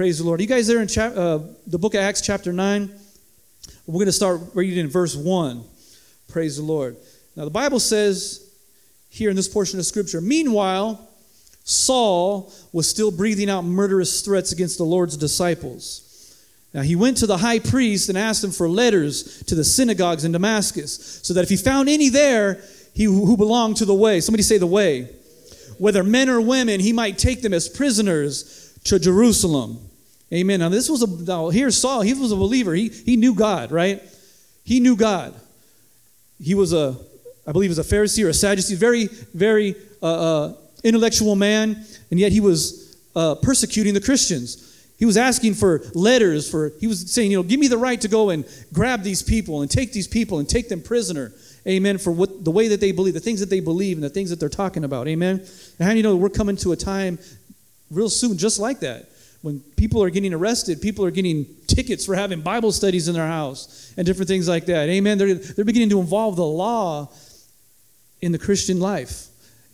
Praise the Lord. Are you guys there in chap- uh, the book of Acts, chapter 9? We're going to start reading in verse 1. Praise the Lord. Now, the Bible says here in this portion of Scripture, meanwhile, Saul was still breathing out murderous threats against the Lord's disciples. Now, he went to the high priest and asked him for letters to the synagogues in Damascus, so that if he found any there, he who belonged to the way, somebody say the way, whether men or women, he might take them as prisoners to Jerusalem. Amen. Now, this was a, now here Saul, he was a believer. He, he knew God, right? He knew God. He was a, I believe, he was a Pharisee or a Sadducee, very, very uh, uh, intellectual man, and yet he was uh, persecuting the Christians. He was asking for letters for, he was saying, you know, give me the right to go and grab these people and take these people and take them prisoner. Amen. For what the way that they believe, the things that they believe, and the things that they're talking about. Amen. And how do you know we're coming to a time real soon just like that? When people are getting arrested, people are getting tickets for having Bible studies in their house and different things like that. Amen. They're, they're beginning to involve the law in the Christian life.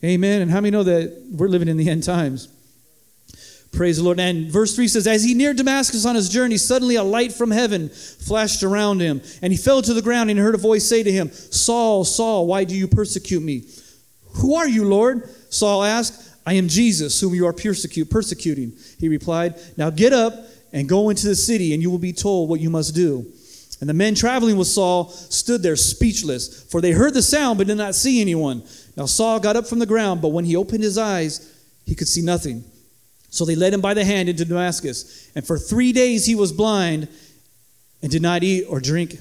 Amen. And how many know that we're living in the end times? Praise the Lord. And verse 3 says, As he neared Damascus on his journey, suddenly a light from heaven flashed around him. And he fell to the ground and heard a voice say to him, Saul, Saul, why do you persecute me? Who are you, Lord? Saul asked. I am Jesus, whom you are persecuting. He replied, Now get up and go into the city, and you will be told what you must do. And the men traveling with Saul stood there speechless, for they heard the sound but did not see anyone. Now Saul got up from the ground, but when he opened his eyes, he could see nothing. So they led him by the hand into Damascus. And for three days he was blind and did not eat or drink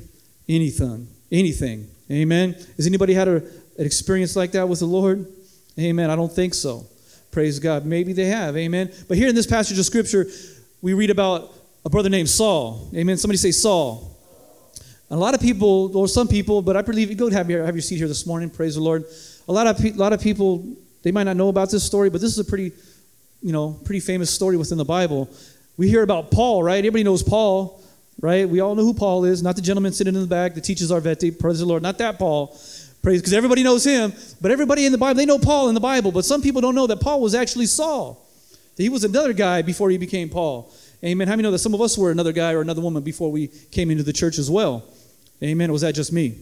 anything. Anything. Amen. Has anybody had a, an experience like that with the Lord? Amen. I don't think so. Praise God. Maybe they have. Amen. But here in this passage of scripture, we read about a brother named Saul. Amen. Somebody say Saul. A lot of people, or some people, but I believe, you go have your, have your seat here this morning. Praise the Lord. A lot of, a lot of people, they might not know about this story, but this is a pretty, you know, pretty famous story within the Bible. We hear about Paul, right? Everybody knows Paul, right? We all know who Paul is, not the gentleman sitting in the back that teaches our veti. Praise the Lord. Not that Paul. Praise, because everybody knows him, but everybody in the Bible, they know Paul in the Bible, but some people don't know that Paul was actually Saul. He was another guy before he became Paul. Amen. How many know that some of us were another guy or another woman before we came into the church as well? Amen. Was that just me?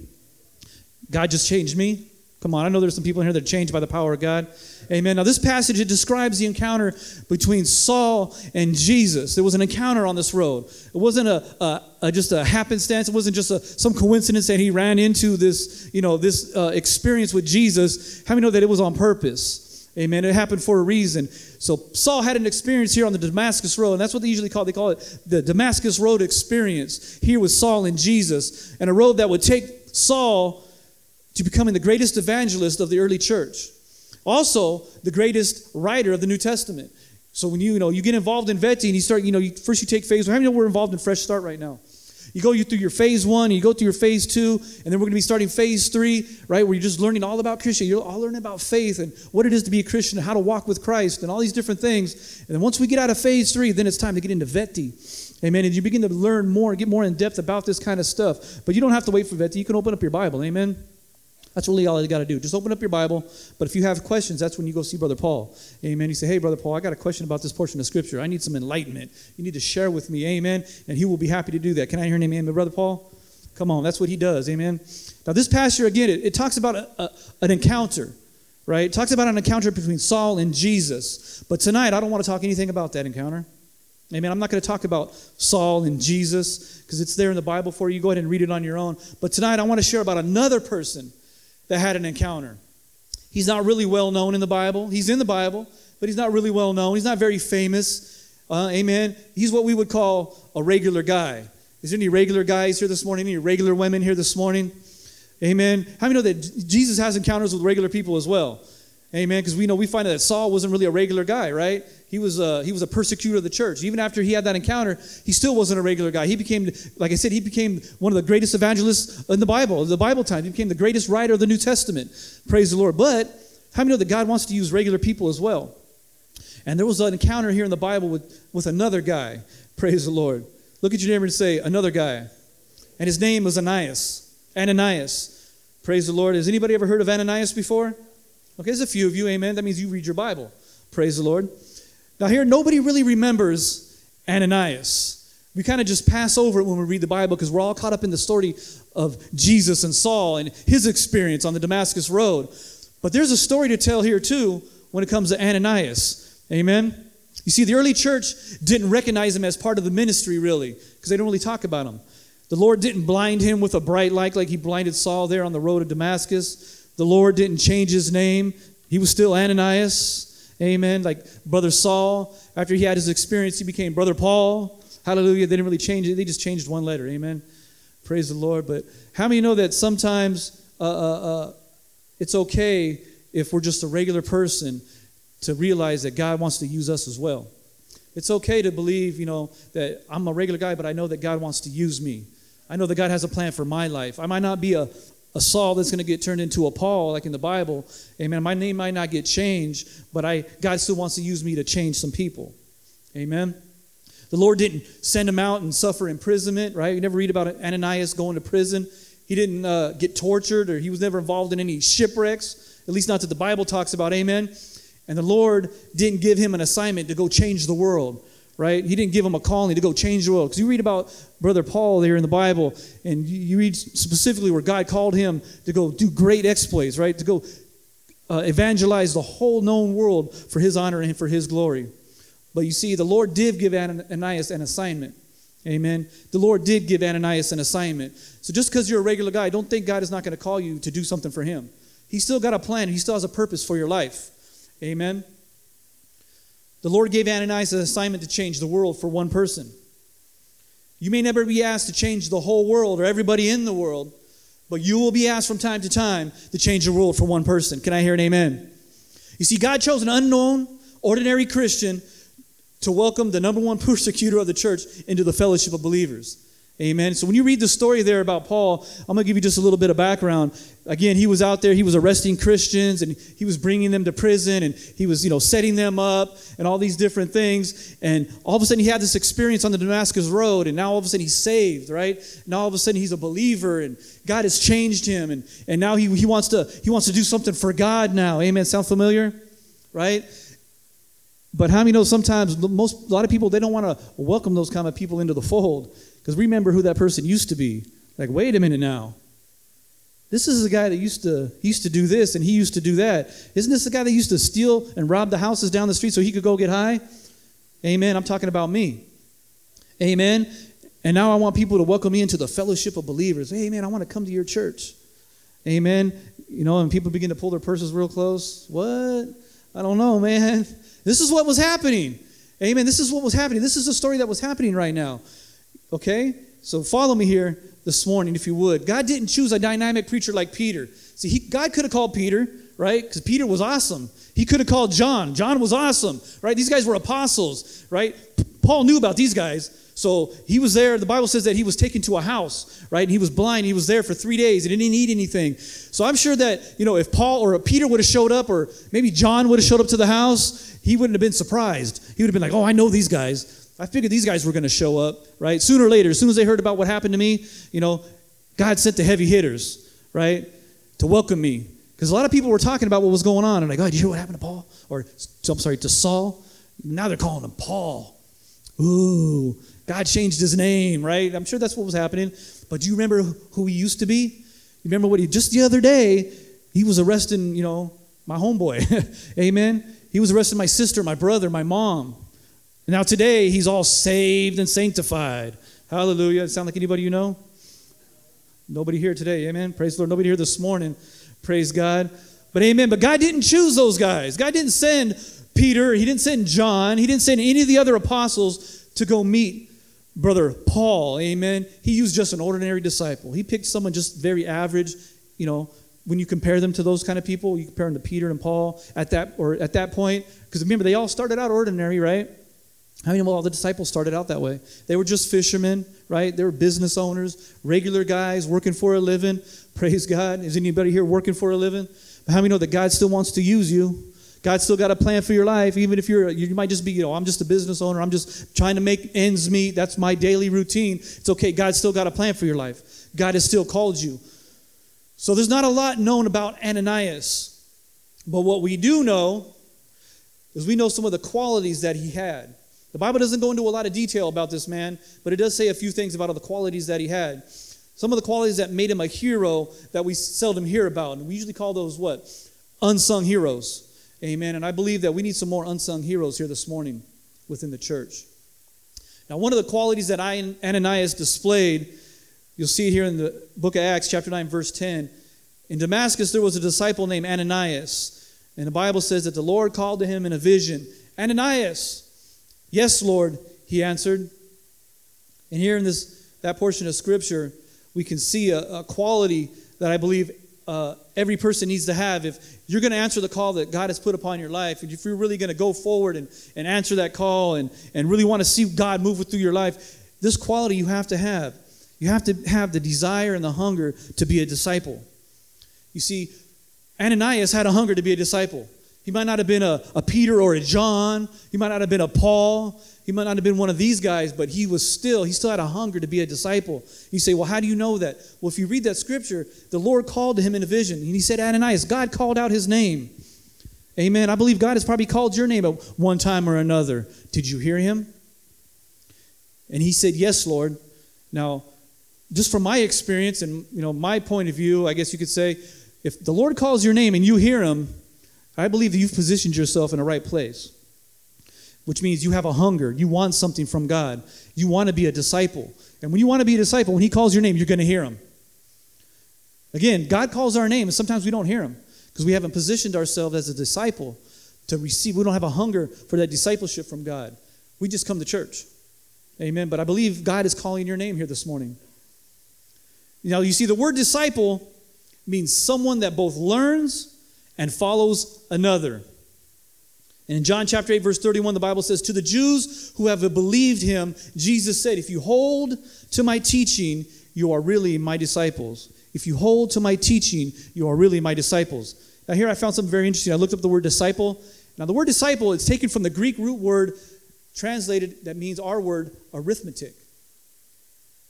God just changed me? Come on, I know there's some people in here that are changed by the power of God. Amen. Now, this passage, it describes the encounter between Saul and Jesus. There was an encounter on this road. It wasn't a, a, a just a happenstance. It wasn't just a, some coincidence that he ran into this, you know, this uh, experience with Jesus. How many know that it was on purpose? Amen. It happened for a reason. So Saul had an experience here on the Damascus Road, and that's what they usually call. it. They call it the Damascus Road experience. Here with Saul and Jesus, and a road that would take Saul to becoming the greatest evangelist of the early church. Also, the greatest writer of the New Testament. So when you, you know you get involved in VETI and you start, you know, you, first you take phase one. How many know we're involved in Fresh Start right now? You go you through your phase one, and you go through your phase two, and then we're going to be starting phase three, right? Where you're just learning all about Christian. You're all learning about faith and what it is to be a Christian and how to walk with Christ and all these different things. And then once we get out of phase three, then it's time to get into VETI. Amen. And you begin to learn more, get more in depth about this kind of stuff. But you don't have to wait for VETI. You can open up your Bible. Amen. That's really all you got to do. Just open up your Bible. But if you have questions, that's when you go see Brother Paul. Amen. You say, Hey, Brother Paul, I got a question about this portion of Scripture. I need some enlightenment. You need to share with me. Amen. And he will be happy to do that. Can I hear an name? amen, Brother Paul? Come on, that's what he does. Amen. Now, this pastor, again, it, it talks about a, a, an encounter, right? It talks about an encounter between Saul and Jesus. But tonight, I don't want to talk anything about that encounter. Amen. I'm not going to talk about Saul and Jesus because it's there in the Bible for you. Go ahead and read it on your own. But tonight, I want to share about another person that had an encounter. He's not really well known in the Bible. He's in the Bible, but he's not really well known. He's not very famous. Uh, amen. He's what we would call a regular guy. Is there any regular guys here this morning? Any regular women here this morning? Amen. How many know that Jesus has encounters with regular people as well? Amen. Because we know we find that Saul wasn't really a regular guy, right? He was a, he was a persecutor of the church. Even after he had that encounter, he still wasn't a regular guy. He became, like I said, he became one of the greatest evangelists in the Bible, the Bible time. He became the greatest writer of the New Testament. Praise the Lord. But how many know that God wants to use regular people as well? And there was an encounter here in the Bible with, with another guy. Praise the Lord. Look at your neighbor and say, another guy. And his name was Ananias. Ananias. Praise the Lord. Has anybody ever heard of Ananias before? Okay, there's a few of you, amen. That means you read your Bible. Praise the Lord. Now, here, nobody really remembers Ananias. We kind of just pass over it when we read the Bible because we're all caught up in the story of Jesus and Saul and his experience on the Damascus Road. But there's a story to tell here too when it comes to Ananias. Amen. You see, the early church didn't recognize him as part of the ministry, really, because they don't really talk about him. The Lord didn't blind him with a bright light like he blinded Saul there on the road to Damascus. The Lord didn't change his name. He was still Ananias. Amen. Like Brother Saul, after he had his experience, he became Brother Paul. Hallelujah. They didn't really change it, they just changed one letter. Amen. Praise the Lord. But how many know that sometimes uh, uh, uh, it's okay if we're just a regular person to realize that God wants to use us as well? It's okay to believe, you know, that I'm a regular guy, but I know that God wants to use me. I know that God has a plan for my life. I might not be a, a Saul that's going to get turned into a Paul, like in the Bible. Amen. My name might not get changed, but I, God still wants to use me to change some people. Amen. The Lord didn't send him out and suffer imprisonment, right? You never read about Ananias going to prison. He didn't uh, get tortured or he was never involved in any shipwrecks, at least not that the Bible talks about. Amen. And the Lord didn't give him an assignment to go change the world, right? He didn't give him a calling to go change the world. Because you read about Brother Paul there in the Bible, and you read specifically where God called him to go do great exploits, right? To go uh, evangelize the whole known world for his honor and for his glory. But you see, the Lord did give Ananias an assignment. Amen. The Lord did give Ananias an assignment. So just because you're a regular guy, don't think God is not going to call you to do something for him. He's still got a plan, he still has a purpose for your life. Amen. The Lord gave Ananias an assignment to change the world for one person. You may never be asked to change the whole world or everybody in the world, but you will be asked from time to time to change the world for one person. Can I hear an amen? You see, God chose an unknown, ordinary Christian to welcome the number one persecutor of the church into the fellowship of believers. Amen. So when you read the story there about Paul, I'm going to give you just a little bit of background. Again, he was out there, he was arresting Christians and he was bringing them to prison and he was, you know, setting them up and all these different things. And all of a sudden he had this experience on the Damascus road and now all of a sudden he's saved, right? Now all of a sudden he's a believer and God has changed him and, and now he, he wants to he wants to do something for God now. Amen. Sound familiar? Right? But how many know sometimes most a lot of people they don't want to welcome those kind of people into the fold because remember who that person used to be. Like, wait a minute now. This is the guy that used to used to do this and he used to do that. Isn't this the guy that used to steal and rob the houses down the street so he could go get high? Amen. I'm talking about me. Amen. And now I want people to welcome me into the fellowship of believers. Hey, man, I want to come to your church. Amen. You know, and people begin to pull their purses real close. What? I don't know, man. This is what was happening. Amen. This is what was happening. This is the story that was happening right now. Okay? So follow me here this morning, if you would. God didn't choose a dynamic preacher like Peter. See, he, God could have called Peter, right? Because Peter was awesome. He could have called John. John was awesome, right? These guys were apostles, right? Paul knew about these guys. So he was there. The Bible says that he was taken to a house, right? And he was blind. He was there for three days. He didn't eat anything. So I'm sure that, you know, if Paul or Peter would have showed up, or maybe John would have showed up to the house, he wouldn't have been surprised. He would have been like, oh, I know these guys. I figured these guys were going to show up, right? Sooner or later, as soon as they heard about what happened to me, you know, God sent the heavy hitters, right, to welcome me. Because a lot of people were talking about what was going on. And like, oh, did you hear what happened to Paul? Or, I'm sorry, to Saul? Now they're calling him Paul. Ooh, God changed his name, right? I'm sure that's what was happening. But do you remember who he used to be? You remember what he, just the other day, he was arresting, you know, my homeboy. Amen? He was arresting my sister, my brother, my mom. Now today, he's all saved and sanctified. Hallelujah. Sound like anybody you know? Nobody here today. Amen. Praise the Lord. Nobody here this morning. Praise God. But amen. But God didn't choose those guys. God didn't send Peter. He didn't send John. He didn't send any of the other apostles to go meet brother Paul. Amen. He used just an ordinary disciple. He picked someone just very average, you know, when you compare them to those kind of people, you compare them to Peter and Paul at that or at that point because remember they all started out ordinary, right? How many of all the disciples started out that way? They were just fishermen, right? They were business owners, regular guys working for a living. Praise God. Is anybody here working for a living? But how many know that God still wants to use you? God still got a plan for your life, even if you're you might just be, you know, I'm just a business owner. I'm just trying to make ends meet. That's my daily routine. It's okay. God still got a plan for your life. God has still called you. So there's not a lot known about Ananias. But what we do know is we know some of the qualities that he had. The Bible doesn't go into a lot of detail about this man, but it does say a few things about all the qualities that he had. Some of the qualities that made him a hero that we seldom hear about. And we usually call those what? Unsung heroes. Amen. And I believe that we need some more unsung heroes here this morning within the church. Now, one of the qualities that Ananias displayed, you'll see here in the book of Acts, chapter 9, verse 10. In Damascus, there was a disciple named Ananias. And the Bible says that the Lord called to him in a vision Ananias. Yes, Lord, he answered. And here in this that portion of scripture, we can see a, a quality that I believe uh, every person needs to have. If you're going to answer the call that God has put upon your life, and if you're really going to go forward and, and answer that call and, and really want to see God move through your life, this quality you have to have. You have to have the desire and the hunger to be a disciple. You see, Ananias had a hunger to be a disciple. He might not have been a, a Peter or a John. He might not have been a Paul. He might not have been one of these guys, but he was still, he still had a hunger to be a disciple. You say, well, how do you know that? Well, if you read that scripture, the Lord called to him in a vision. And he said, Ananias, God called out his name. Amen. I believe God has probably called your name at one time or another. Did you hear him? And he said, Yes, Lord. Now, just from my experience and you know my point of view, I guess you could say, if the Lord calls your name and you hear him, I believe that you've positioned yourself in the right place, which means you have a hunger. You want something from God. You want to be a disciple. And when you want to be a disciple, when He calls your name, you're going to hear Him. Again, God calls our name, and sometimes we don't hear Him because we haven't positioned ourselves as a disciple to receive. We don't have a hunger for that discipleship from God. We just come to church. Amen. But I believe God is calling your name here this morning. Now, you see, the word disciple means someone that both learns and follows another. And in John chapter 8, verse 31, the Bible says, To the Jews who have believed him, Jesus said, If you hold to my teaching, you are really my disciples. If you hold to my teaching, you are really my disciples. Now, here I found something very interesting. I looked up the word disciple. Now, the word disciple is taken from the Greek root word translated that means our word arithmetic.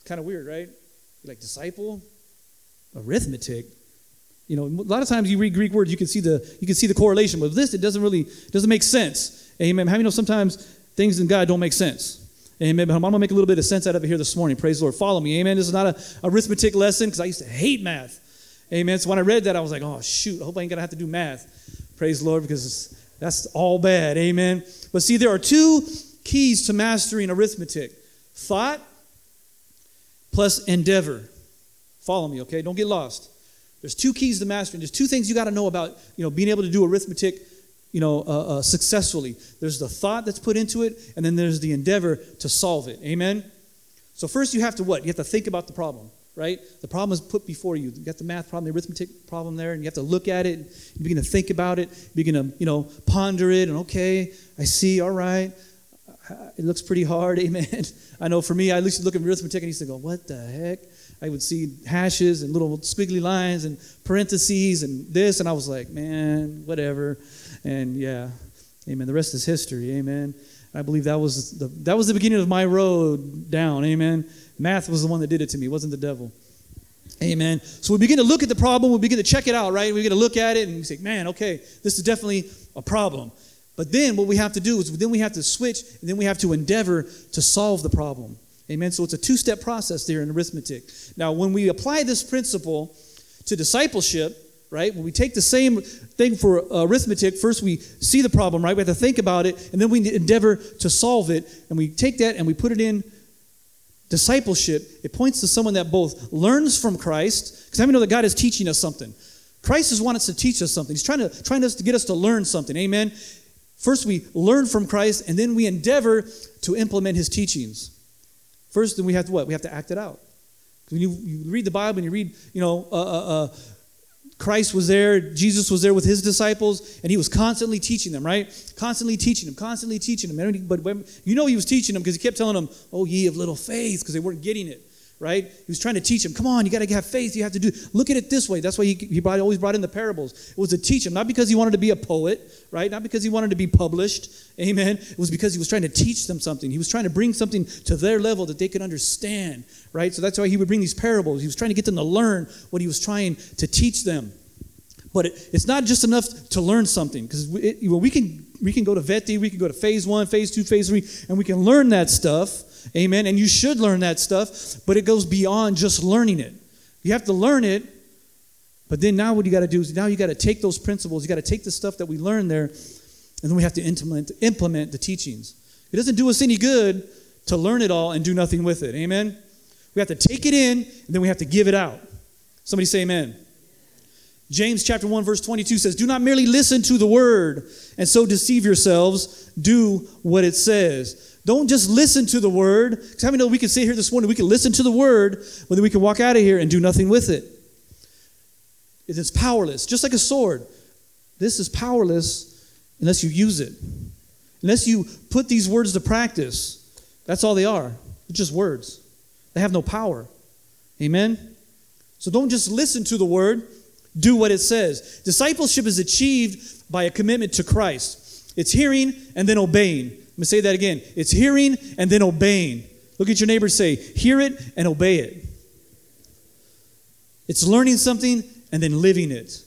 Kind of weird, right? Like disciple, arithmetic. You know, a lot of times you read Greek words, you can see the you can see the correlation. But this, it doesn't really doesn't make sense. Amen. How you know sometimes things in God don't make sense? Amen. But I'm to make a little bit of sense out of it here this morning. Praise the Lord. Follow me. Amen. This is not a arithmetic lesson because I used to hate math. Amen. So when I read that, I was like, oh, shoot, I hope I ain't to have to do math. Praise the Lord because that's all bad. Amen. But see, there are two keys to mastering arithmetic thought plus endeavor. Follow me, okay? Don't get lost. There's two keys to mastering. There's two things you got to know about, you know, being able to do arithmetic, you know, uh, uh, successfully. There's the thought that's put into it, and then there's the endeavor to solve it. Amen. So first, you have to what? You have to think about the problem, right? The problem is put before you. You got the math problem, the arithmetic problem there, and you have to look at it. You begin to think about it. You begin to, you know, ponder it, and okay, I see. All right, it looks pretty hard. Amen. I know for me, I used to look at arithmetic and I used to go, "What the heck?" I would see hashes and little squiggly lines and parentheses and this, and I was like, man, whatever. And yeah, amen. The rest is history, amen. I believe that was the that was the beginning of my road down, amen. Math was the one that did it to me, it wasn't the devil. Amen. So we begin to look at the problem, we begin to check it out, right? We begin to look at it and we say, man, okay, this is definitely a problem. But then what we have to do is then we have to switch and then we have to endeavor to solve the problem. Amen. So it's a two step process there in arithmetic. Now, when we apply this principle to discipleship, right, when we take the same thing for uh, arithmetic, first we see the problem, right? We have to think about it, and then we endeavor to solve it. And we take that and we put it in discipleship. It points to someone that both learns from Christ, because I know that God is teaching us something. Christ has wanted to teach us something. He's trying to trying us to get us to learn something. Amen. First, we learn from Christ, and then we endeavor to implement his teachings. First, then we have to what? We have to act it out. When you, you read the Bible and you read, you know, uh, uh, uh, Christ was there, Jesus was there with his disciples, and he was constantly teaching them, right? Constantly teaching them, constantly teaching them. But when, you know he was teaching them because he kept telling them, oh, ye of little faith, because they weren't getting it right? He was trying to teach them, come on, you got to have faith. You have to do, look at it this way. That's why he, he brought, always brought in the parables. It was to teach them, not because he wanted to be a poet, right? Not because he wanted to be published. Amen. It was because he was trying to teach them something. He was trying to bring something to their level that they could understand, right? So that's why he would bring these parables. He was trying to get them to learn what he was trying to teach them. But it, it's not just enough to learn something because we, we can we can go to VETI, we can go to phase one, phase two, phase three, and we can learn that stuff. Amen. And you should learn that stuff, but it goes beyond just learning it. You have to learn it, but then now what you got to do is now you got to take those principles, you got to take the stuff that we learned there, and then we have to implement, implement the teachings. It doesn't do us any good to learn it all and do nothing with it. Amen? We have to take it in, and then we have to give it out. Somebody say amen. James chapter 1 verse 22 says, "Do not merely listen to the word and so deceive yourselves, do what it says." Don't just listen to the word. Because how many know we can sit here this morning, we can listen to the word, but then we can walk out of here and do nothing with it. It is powerless, just like a sword. This is powerless unless you use it. Unless you put these words to practice. That's all they are. They're just words. They have no power. Amen? So don't just listen to the word, do what it says. Discipleship is achieved by a commitment to Christ. It's hearing and then obeying. Let me say that again. It's hearing and then obeying. Look at your neighbor say, hear it and obey it. It's learning something and then living it.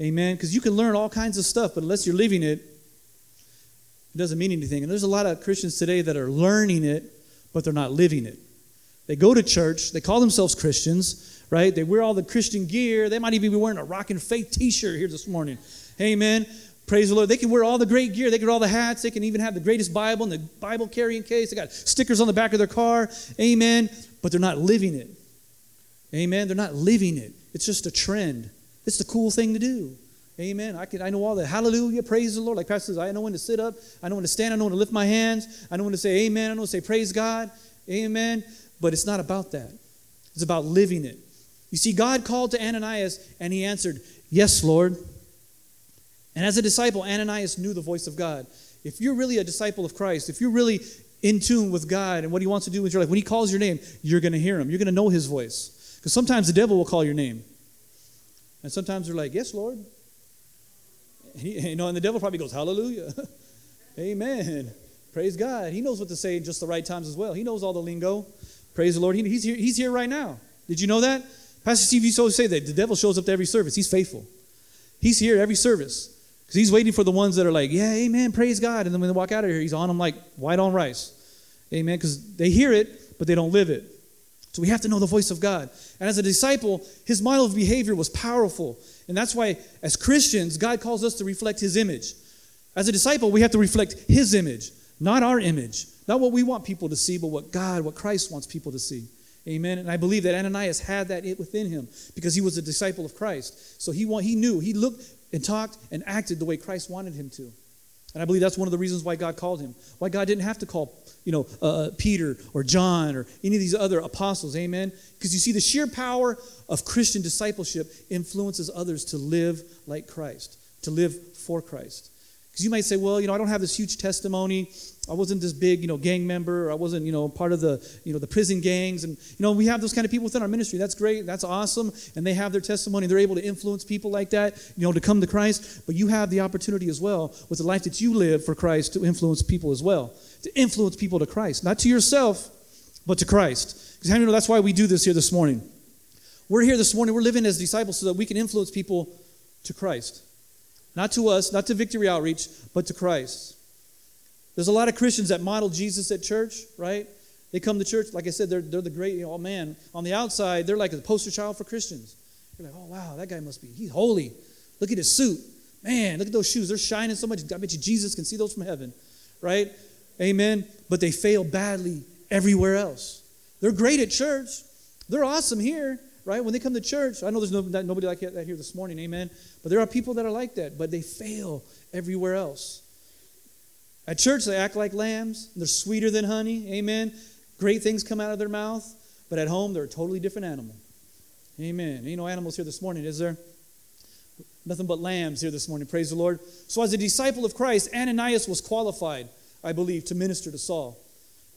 Amen. Because you can learn all kinds of stuff, but unless you're living it, it doesn't mean anything. And there's a lot of Christians today that are learning it, but they're not living it. They go to church, they call themselves Christians, right? They wear all the Christian gear. They might even be wearing a Rock and Faith t shirt here this morning. Amen. Praise the Lord. They can wear all the great gear. They can wear all the hats. They can even have the greatest Bible and the Bible carrying case. They got stickers on the back of their car. Amen. But they're not living it. Amen. They're not living it. It's just a trend. It's the cool thing to do. Amen. I can I know all the hallelujah, praise the Lord. Like Pastor says, I know when to sit up, I know when to stand, I know when to lift my hands, I know when to say amen, I know when to say praise God. Amen. But it's not about that. It's about living it. You see, God called to Ananias and he answered, Yes, Lord. And as a disciple, Ananias knew the voice of God. If you're really a disciple of Christ, if you're really in tune with God and what He wants to do with your life, when He calls your name, you're going to hear Him. You're going to know His voice. Because sometimes the devil will call your name. And sometimes they're like, Yes, Lord. And he, you know, and the devil probably goes, Hallelujah. Amen. Praise God. He knows what to say in just the right times as well. He knows all the lingo. Praise the Lord. He, he's, here, he's here right now. Did you know that? Pastor Steve used to always say that the devil shows up to every service. He's faithful. He's here every service. Because he's waiting for the ones that are like, yeah, amen, praise God. And then when they walk out of here, he's on them like white on rice. Amen. Because they hear it, but they don't live it. So we have to know the voice of God. And as a disciple, his model of behavior was powerful. And that's why, as Christians, God calls us to reflect his image. As a disciple, we have to reflect his image, not our image. Not what we want people to see, but what God, what Christ wants people to see. Amen. And I believe that Ananias had that within him because he was a disciple of Christ. So he, he knew, he looked, and talked and acted the way Christ wanted him to. And I believe that's one of the reasons why God called him. Why God didn't have to call, you know, uh, uh Peter or John or any of these other apostles. Amen. Because you see, the sheer power of Christian discipleship influences others to live like Christ, to live for Christ. Because you might say, well, you know, I don't have this huge testimony. I wasn't this big, you know, gang member. I wasn't, you know, part of the, you know, the prison gangs. And, you know, we have those kind of people within our ministry. That's great. That's awesome. And they have their testimony. They're able to influence people like that, you know, to come to Christ. But you have the opportunity as well with the life that you live for Christ to influence people as well. To influence people to Christ. Not to yourself, but to Christ. Because how you know that's why we do this here this morning? We're here this morning. We're living as disciples so that we can influence people to Christ. Not to us, not to Victory Outreach, but to Christ. There's a lot of Christians that model Jesus at church, right? They come to church, like I said, they're, they're the great, you know, oh man, on the outside, they're like a poster child for Christians. You're like, oh wow, that guy must be, he's holy. Look at his suit. Man, look at those shoes. They're shining so much. I bet you Jesus can see those from heaven, right? Amen. But they fail badly everywhere else. They're great at church. They're awesome here, right? When they come to church, I know there's no, nobody like that here this morning, amen. But there are people that are like that, but they fail everywhere else. At church, they act like lambs. They're sweeter than honey, amen. Great things come out of their mouth, but at home, they're a totally different animal. Amen. Ain't no animals here this morning, is there? Nothing but lambs here this morning. Praise the Lord. So, as a disciple of Christ, Ananias was qualified, I believe, to minister to Saul.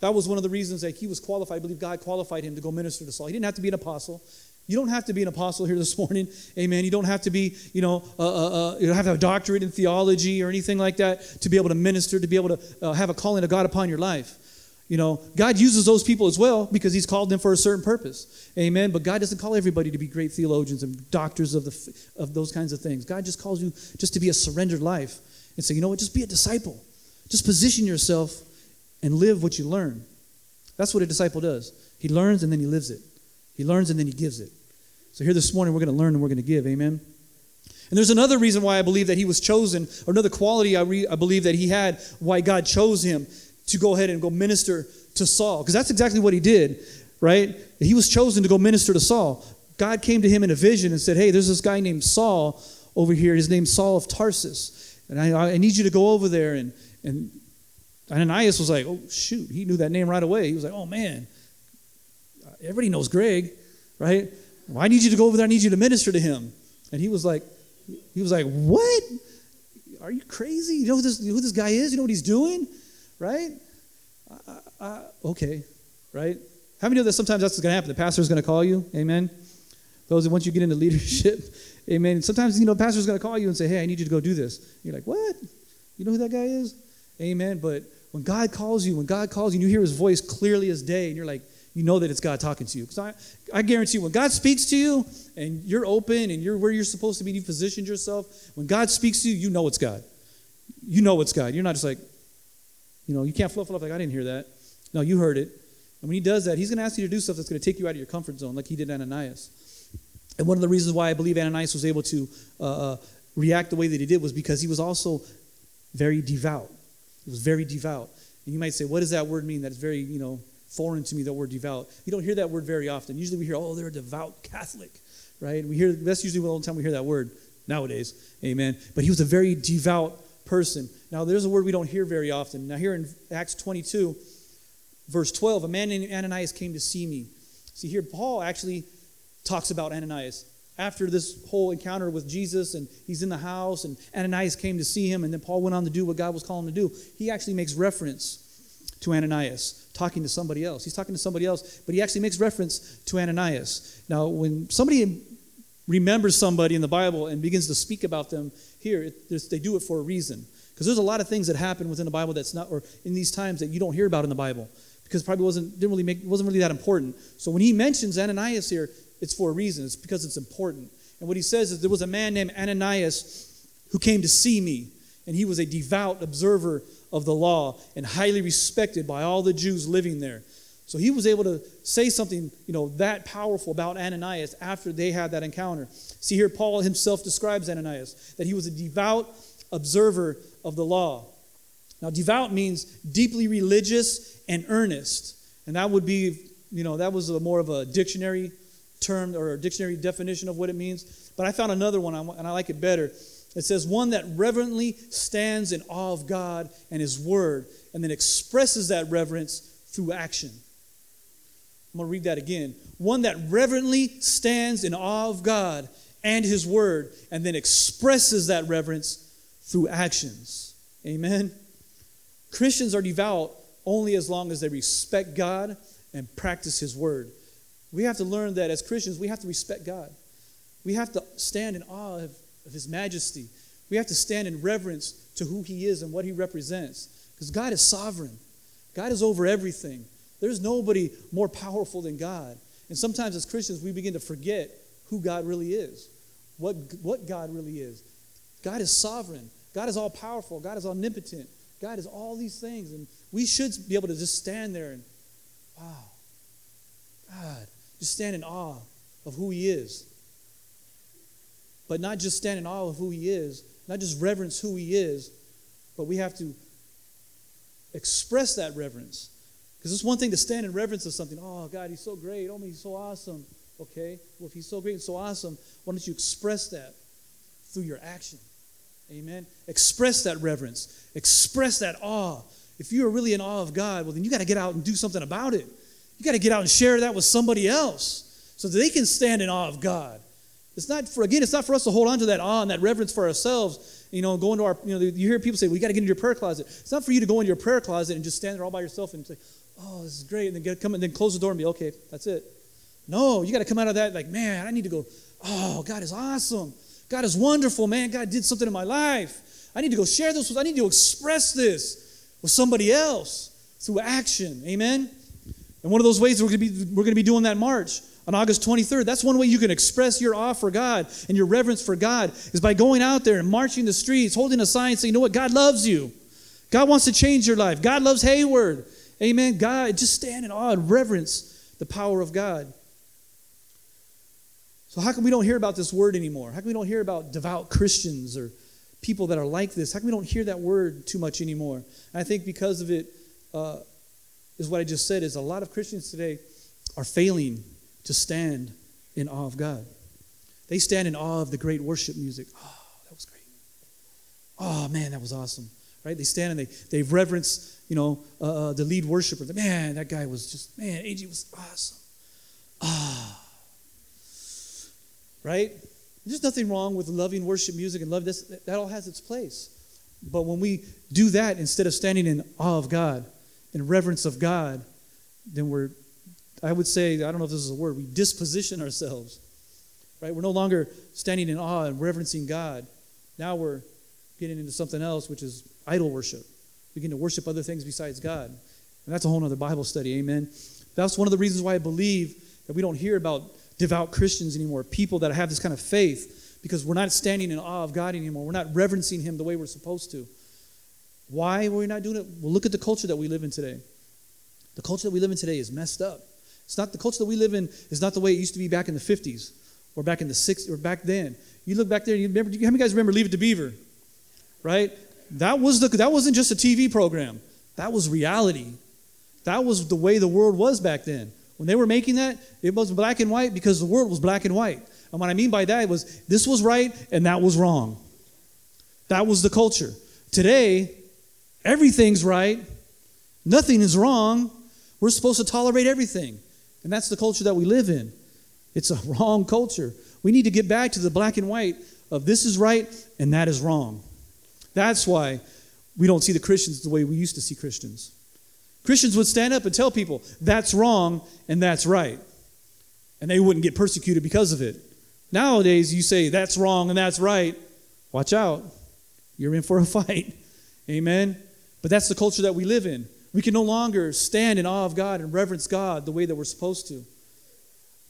That was one of the reasons that he was qualified. I believe God qualified him to go minister to Saul. He didn't have to be an apostle. You don't have to be an apostle here this morning. Amen. You don't have to be, you know, uh, uh, uh, you don't have to have a doctorate in theology or anything like that to be able to minister, to be able to uh, have a calling of God upon your life. You know, God uses those people as well because He's called them for a certain purpose. Amen. But God doesn't call everybody to be great theologians and doctors of, the, of those kinds of things. God just calls you just to be a surrendered life. and say, you know what, just be a disciple. Just position yourself and live what you learn. That's what a disciple does. He learns and then he lives it. He learns and then he gives it. So here this morning, we're going to learn and we're going to give. Amen. And there's another reason why I believe that he was chosen, or another quality I, re- I believe that he had, why God chose him to go ahead and go minister to Saul. Because that's exactly what he did, right? He was chosen to go minister to Saul. God came to him in a vision and said, Hey, there's this guy named Saul over here. His name's Saul of Tarsus. And I, I need you to go over there. And, and Ananias was like, Oh, shoot. He knew that name right away. He was like, Oh, man. Everybody knows Greg, right? Well, I need you to go over there. I need you to minister to him. And he was like, he was like, What? Are you crazy? You know who this, who this guy is? You know what he's doing? Right? Uh, uh, okay, right? How many know that sometimes that's going to happen? The pastor's going to call you, amen? Those once you get into leadership, amen. Sometimes, you know, the pastor's going to call you and say, hey, I need you to go do this. You're like, what? You know who that guy is? Amen. But when God calls you, when God calls you, and you hear his voice clearly as day, and you're like, you know that it's God talking to you. Because I, I guarantee you, when God speaks to you and you're open and you're where you're supposed to be, you've positioned yourself, when God speaks to you, you know it's God. You know it's God. You're not just like, you know, you can't fluff it up like, I didn't hear that. No, you heard it. And when he does that, he's going to ask you to do stuff that's going to take you out of your comfort zone, like he did Ananias. And one of the reasons why I believe Ananias was able to uh, uh, react the way that he did was because he was also very devout. He was very devout. And you might say, what does that word mean? That's very, you know, foreign to me, the word devout. You don't hear that word very often. Usually we hear, oh, they're a devout Catholic, right? We hear, that's usually the only time we hear that word nowadays. Amen. But he was a very devout person. Now, there's a word we don't hear very often. Now, here in Acts 22, verse 12, a man named Ananias came to see me. See, here Paul actually talks about Ananias. After this whole encounter with Jesus, and he's in the house, and Ananias came to see him, and then Paul went on to do what God was calling him to do. He actually makes reference to Ananias, talking to somebody else. He's talking to somebody else, but he actually makes reference to Ananias. Now, when somebody remembers somebody in the Bible and begins to speak about them here, it, they do it for a reason. Because there's a lot of things that happen within the Bible that's not, or in these times that you don't hear about in the Bible, because probably wasn't didn't really make wasn't really that important. So when he mentions Ananias here, it's for a reason. It's because it's important. And what he says is there was a man named Ananias who came to see me, and he was a devout observer of the law and highly respected by all the Jews living there. So he was able to say something, you know, that powerful about Ananias after they had that encounter. See here, Paul himself describes Ananias that he was a devout observer of the law. Now, devout means deeply religious and earnest, and that would be, you know, that was more of a dictionary term or a dictionary definition of what it means. But I found another one, and I like it better. It says, one that reverently stands in awe of God and His Word, and then expresses that reverence through action. I'm going to read that again. One that reverently stands in awe of God and His Word, and then expresses that reverence through actions. Amen. Christians are devout only as long as they respect God and practice His Word. We have to learn that as Christians, we have to respect God. We have to stand in awe of of His majesty. We have to stand in reverence to who He is and what He represents. Because God is sovereign, God is over everything. There's nobody more powerful than God. And sometimes as Christians, we begin to forget who God really is, what, what God really is. God is sovereign, God is all powerful, God is omnipotent, God is all these things. And we should be able to just stand there and, wow, God, just stand in awe of who He is but not just stand in awe of who he is, not just reverence who he is, but we have to express that reverence. Because it's one thing to stand in reverence of something. Oh, God, he's so great. Oh, he's so awesome. Okay, well, if he's so great and so awesome, why don't you express that through your action? Amen. Express that reverence, express that awe. If you are really in awe of God, well, then you got to get out and do something about it. You got to get out and share that with somebody else so that they can stand in awe of God. It's not for again, it's not for us to hold on to that awe and that reverence for ourselves. You know, go into our, you know, you hear people say, "We got to get into your prayer closet." It's not for you to go into your prayer closet and just stand there all by yourself and say, "Oh, this is great," and then get, come and then close the door and be okay. That's it. No, you got to come out of that like, man, I need to go. Oh, God is awesome. God is wonderful, man. God did something in my life. I need to go share this with. I need to express this with somebody else through action. Amen. And one of those ways we're going to be we're going to be doing that march on August 23rd. That's one way you can express your awe for God and your reverence for God is by going out there and marching the streets, holding a sign saying, you know what, God loves you. God wants to change your life. God loves Hayward. Amen. God, just stand in awe and reverence the power of God. So, how come we don't hear about this word anymore? How come we don't hear about devout Christians or people that are like this? How come we don't hear that word too much anymore? And I think because of it uh, is what I just said is a lot of Christians today are failing to stand in awe of God. They stand in awe of the great worship music. Oh, that was great. Oh, man, that was awesome. Right? They stand and they, they reverence, you know, uh, uh the lead worshiper. Man, that guy was just, man, AG was awesome. Ah. Right? There's nothing wrong with loving worship music and love this. That all has its place. But when we do that instead of standing in awe of God, in reverence of God, then we're I would say, I don't know if this is a word, we disposition ourselves. Right? We're no longer standing in awe and reverencing God. Now we're getting into something else, which is idol worship. We begin to worship other things besides God. And that's a whole other Bible study. Amen. That's one of the reasons why I believe that we don't hear about devout Christians anymore, people that have this kind of faith, because we're not standing in awe of God anymore. We're not reverencing Him the way we're supposed to. Why are we not doing it? Well, look at the culture that we live in today. The culture that we live in today is messed up. It's not the culture that we live in is not the way it used to be back in the 50s or back in the 60s or back then. You look back there, you remember, how many guys remember Leave It to Beaver? Right? That, was the, that wasn't just a TV program, that was reality. That was the way the world was back then. When they were making that, it was black and white because the world was black and white. And what I mean by that was this was right and that was wrong. That was the culture. Today, everything's right, nothing is wrong. We're supposed to tolerate everything. And that's the culture that we live in. It's a wrong culture. We need to get back to the black and white of this is right and that is wrong. That's why we don't see the Christians the way we used to see Christians. Christians would stand up and tell people that's wrong and that's right. And they wouldn't get persecuted because of it. Nowadays, you say that's wrong and that's right. Watch out. You're in for a fight. Amen. But that's the culture that we live in. We can no longer stand in awe of God and reverence God the way that we're supposed to.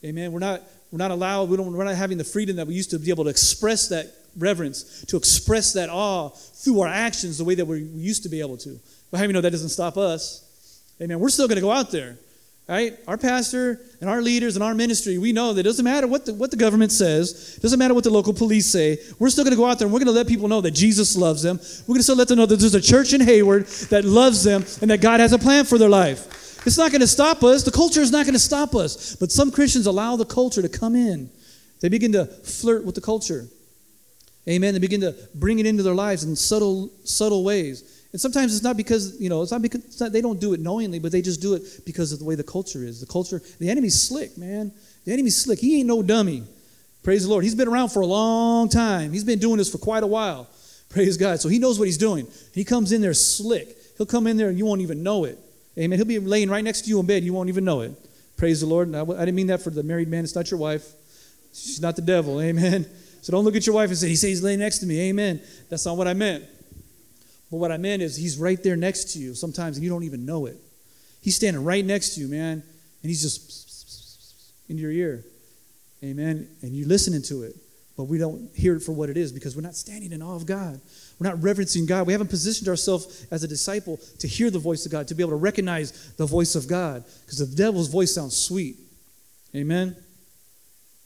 Amen. We're not, we're not allowed, we don't, we're not having the freedom that we used to be able to express that reverence, to express that awe through our actions the way that we used to be able to. But how you know that doesn't stop us? Amen. We're still going to go out there. Right? Our pastor and our leaders and our ministry, we know that it doesn't matter what the, what the government says, doesn't matter what the local police say. We're still going to go out there and we're going to let people know that Jesus loves them. We're going to still let them know that there's a church in Hayward that loves them and that God has a plan for their life. It's not going to stop us. The culture is not going to stop us. But some Christians allow the culture to come in. They begin to flirt with the culture. Amen. They begin to bring it into their lives in subtle, subtle ways. And sometimes it's not because, you know, it's not because it's not, they don't do it knowingly, but they just do it because of the way the culture is. The culture, the enemy's slick, man. The enemy's slick. He ain't no dummy. Praise the Lord. He's been around for a long time. He's been doing this for quite a while. Praise God. So he knows what he's doing. He comes in there slick. He'll come in there and you won't even know it. Amen. He'll be laying right next to you in bed. You won't even know it. Praise the Lord. I, I didn't mean that for the married man. It's not your wife. She's not the devil. Amen. So don't look at your wife and say, He says he's laying next to me. Amen. That's not what I meant. But what I meant is he's right there next to you sometimes and you don't even know it. He's standing right next to you, man, and he's just in your ear. Amen. And you're listening to it. But we don't hear it for what it is because we're not standing in awe of God. We're not reverencing God. We haven't positioned ourselves as a disciple to hear the voice of God, to be able to recognize the voice of God. Because the devil's voice sounds sweet. Amen.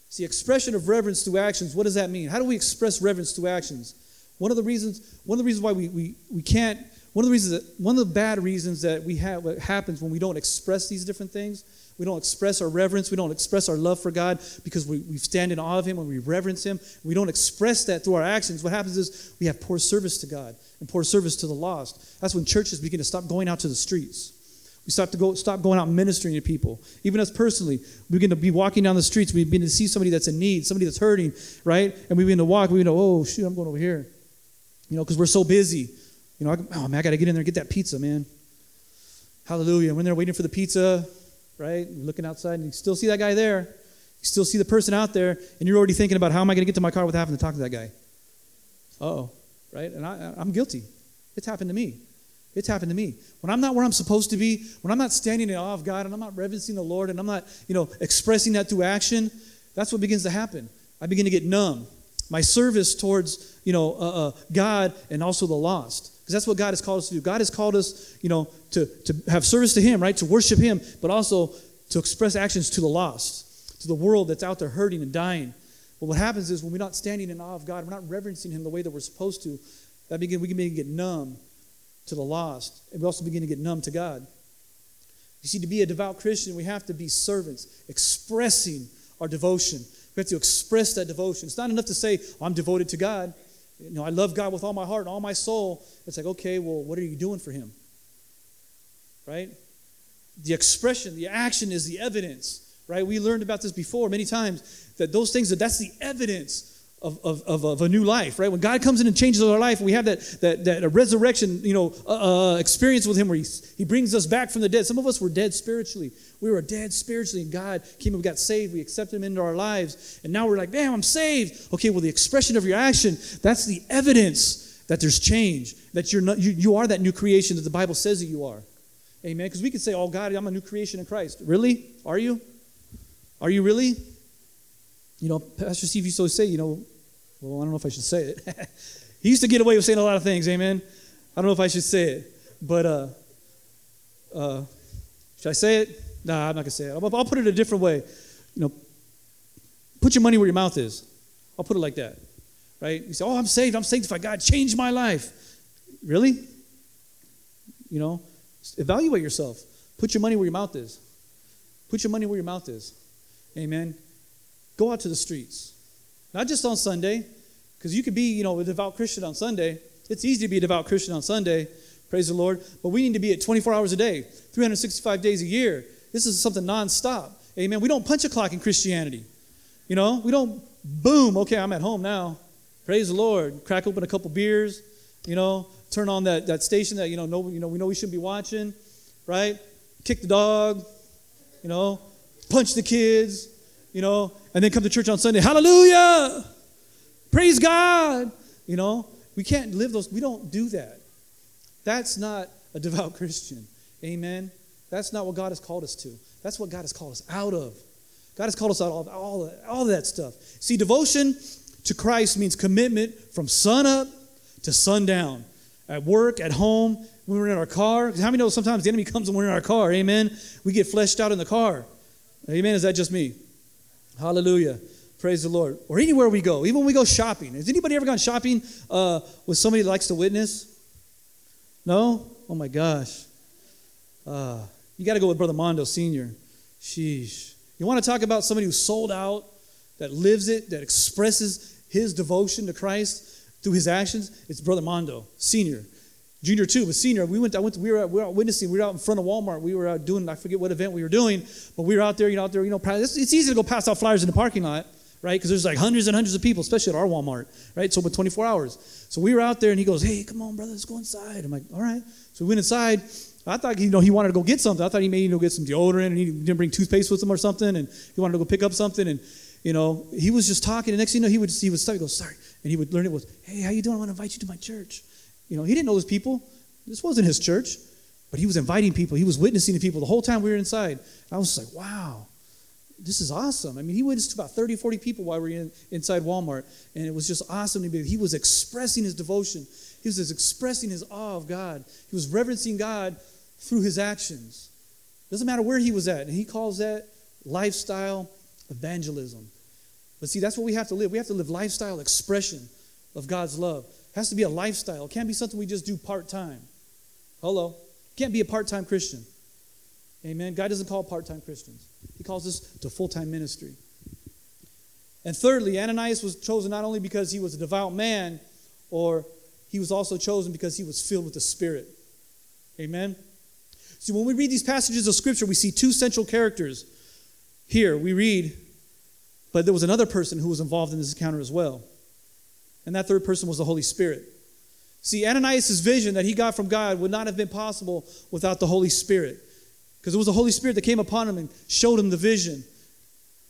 See, expression of reverence through actions, what does that mean? How do we express reverence through actions? One of the reasons, one of the reasons why we, we, we can't, one of the reasons that, one of the bad reasons that we have, what happens when we don't express these different things, we don't express our reverence, we don't express our love for God because we, we stand in awe of Him and we reverence Him. We don't express that through our actions. What happens is we have poor service to God and poor service to the lost. That's when churches begin to stop going out to the streets. We stop to go, stop going out ministering to people. Even us personally, we begin to be walking down the streets. We begin to see somebody that's in need, somebody that's hurting, right? And we begin to walk. We begin to, oh shoot, I'm going over here. You know, because we're so busy. You know, I, oh man, I got to get in there and get that pizza, man. Hallelujah. When they're waiting for the pizza, right? You're looking outside and you still see that guy there. You still see the person out there, and you're already thinking about how am I going to get to my car without having to talk to that guy? oh, right? And I, I'm guilty. It's happened to me. It's happened to me. When I'm not where I'm supposed to be, when I'm not standing in awe of God and I'm not reverencing the Lord and I'm not, you know, expressing that through action, that's what begins to happen. I begin to get numb. My service towards, you know, uh, uh, God and also the lost. Because that's what God has called us to do. God has called us, you know, to, to have service to Him, right? To worship Him, but also to express actions to the lost, to the world that's out there hurting and dying. But what happens is when we're not standing in awe of God, we're not reverencing Him the way that we're supposed to, that begin, we can begin to get numb to the lost. And we also begin to get numb to God. You see, to be a devout Christian, we have to be servants, expressing our devotion. We have to express that devotion. It's not enough to say, oh, I'm devoted to God. You know, I love God with all my heart and all my soul. It's like, okay, well, what are you doing for Him? Right? The expression, the action is the evidence. Right? We learned about this before many times that those things, that that's the evidence of, of, of, a new life, right? When God comes in and changes our life, we have that, that, that resurrection, you know, uh, uh, experience with Him where he, he brings us back from the dead. Some of us were dead spiritually. We were dead spiritually, and God came and we got saved. We accepted Him into our lives, and now we're like, damn, I'm saved. Okay, well, the expression of your action, that's the evidence that there's change, that you're not, you, you are that new creation that the Bible says that you are. Amen? Because we could say, oh, God, I'm a new creation in Christ. Really? Are you? Are you really? You know, Pastor Steve used to say, you know, well, I don't know if I should say it. he used to get away with saying a lot of things, amen. I don't know if I should say it, but uh, uh, should I say it? Nah, I'm not gonna say it. I'll, I'll put it a different way. You know, put your money where your mouth is. I'll put it like that, right? You say, "Oh, I'm saved. I'm sanctified. God changed my life." Really? You know, evaluate yourself. Put your money where your mouth is. Put your money where your mouth is. Amen. Go out to the streets. Not just on Sunday, because you could be, you know, a devout Christian on Sunday. It's easy to be a devout Christian on Sunday, praise the Lord. But we need to be at 24 hours a day, 365 days a year. This is something nonstop. Amen. We don't punch a clock in Christianity. You know, we don't boom, okay, I'm at home now. Praise the Lord. Crack open a couple beers, you know, turn on that, that station that, you know, no, you know, we know we shouldn't be watching, right? Kick the dog, you know, punch the kids, you know, and then come to church on Sunday, hallelujah, praise God. You know, we can't live those, we don't do that. That's not a devout Christian. Amen. That's not what God has called us to. That's what God has called us out of. God has called us out of all, all of that stuff. See, devotion to Christ means commitment from sun up to sundown. At work, at home, when we're in our car. How many know sometimes the enemy comes when we're in our car? Amen. We get fleshed out in the car. Amen. Is that just me? Hallelujah. Praise the Lord. Or anywhere we go, even when we go shopping. Has anybody ever gone shopping uh, with somebody that likes to witness? No? Oh my gosh. Uh, you got to go with Brother Mondo Sr. Sheesh. You want to talk about somebody who's sold out, that lives it, that expresses his devotion to Christ through his actions? It's Brother Mondo Sr. Junior too, but senior, we went. I went. To, we were. Out, we were out witnessing. We were out in front of Walmart. We were out doing. I forget what event we were doing, but we were out there. You know, out there. You know, it's, it's easy to go pass out flyers in the parking lot, right? Because there's like hundreds and hundreds of people, especially at our Walmart, right? So, open 24 hours. So we were out there, and he goes, "Hey, come on, brother, let's go inside." I'm like, "All right." So we went inside. I thought you know he wanted to go get something. I thought he may you know get some deodorant, and he didn't bring toothpaste with him or something, and he wanted to go pick up something, and you know he was just talking. And next thing you know, he would he would start. He goes, "Sorry," and he would learn it was, "Hey, how you doing? I want to invite you to my church." You know, he didn't know those people. This wasn't his church, but he was inviting people. He was witnessing to people the whole time we were inside. And I was like, wow, this is awesome. I mean, he witnessed to about 30, 40 people while we were in, inside Walmart. And it was just awesome to be. He was expressing his devotion. He was expressing his awe of God. He was reverencing God through his actions. Doesn't matter where he was at. And he calls that lifestyle evangelism. But see, that's what we have to live. We have to live lifestyle expression of God's love. Has to be a lifestyle. It can't be something we just do part time. Hello. Can't be a part time Christian. Amen. God doesn't call part time Christians, He calls us to full time ministry. And thirdly, Ananias was chosen not only because he was a devout man, or he was also chosen because he was filled with the Spirit. Amen. See, when we read these passages of Scripture, we see two central characters. Here we read, but there was another person who was involved in this encounter as well. And that third person was the Holy Spirit. See, Ananias' vision that he got from God would not have been possible without the Holy Spirit. Because it was the Holy Spirit that came upon him and showed him the vision.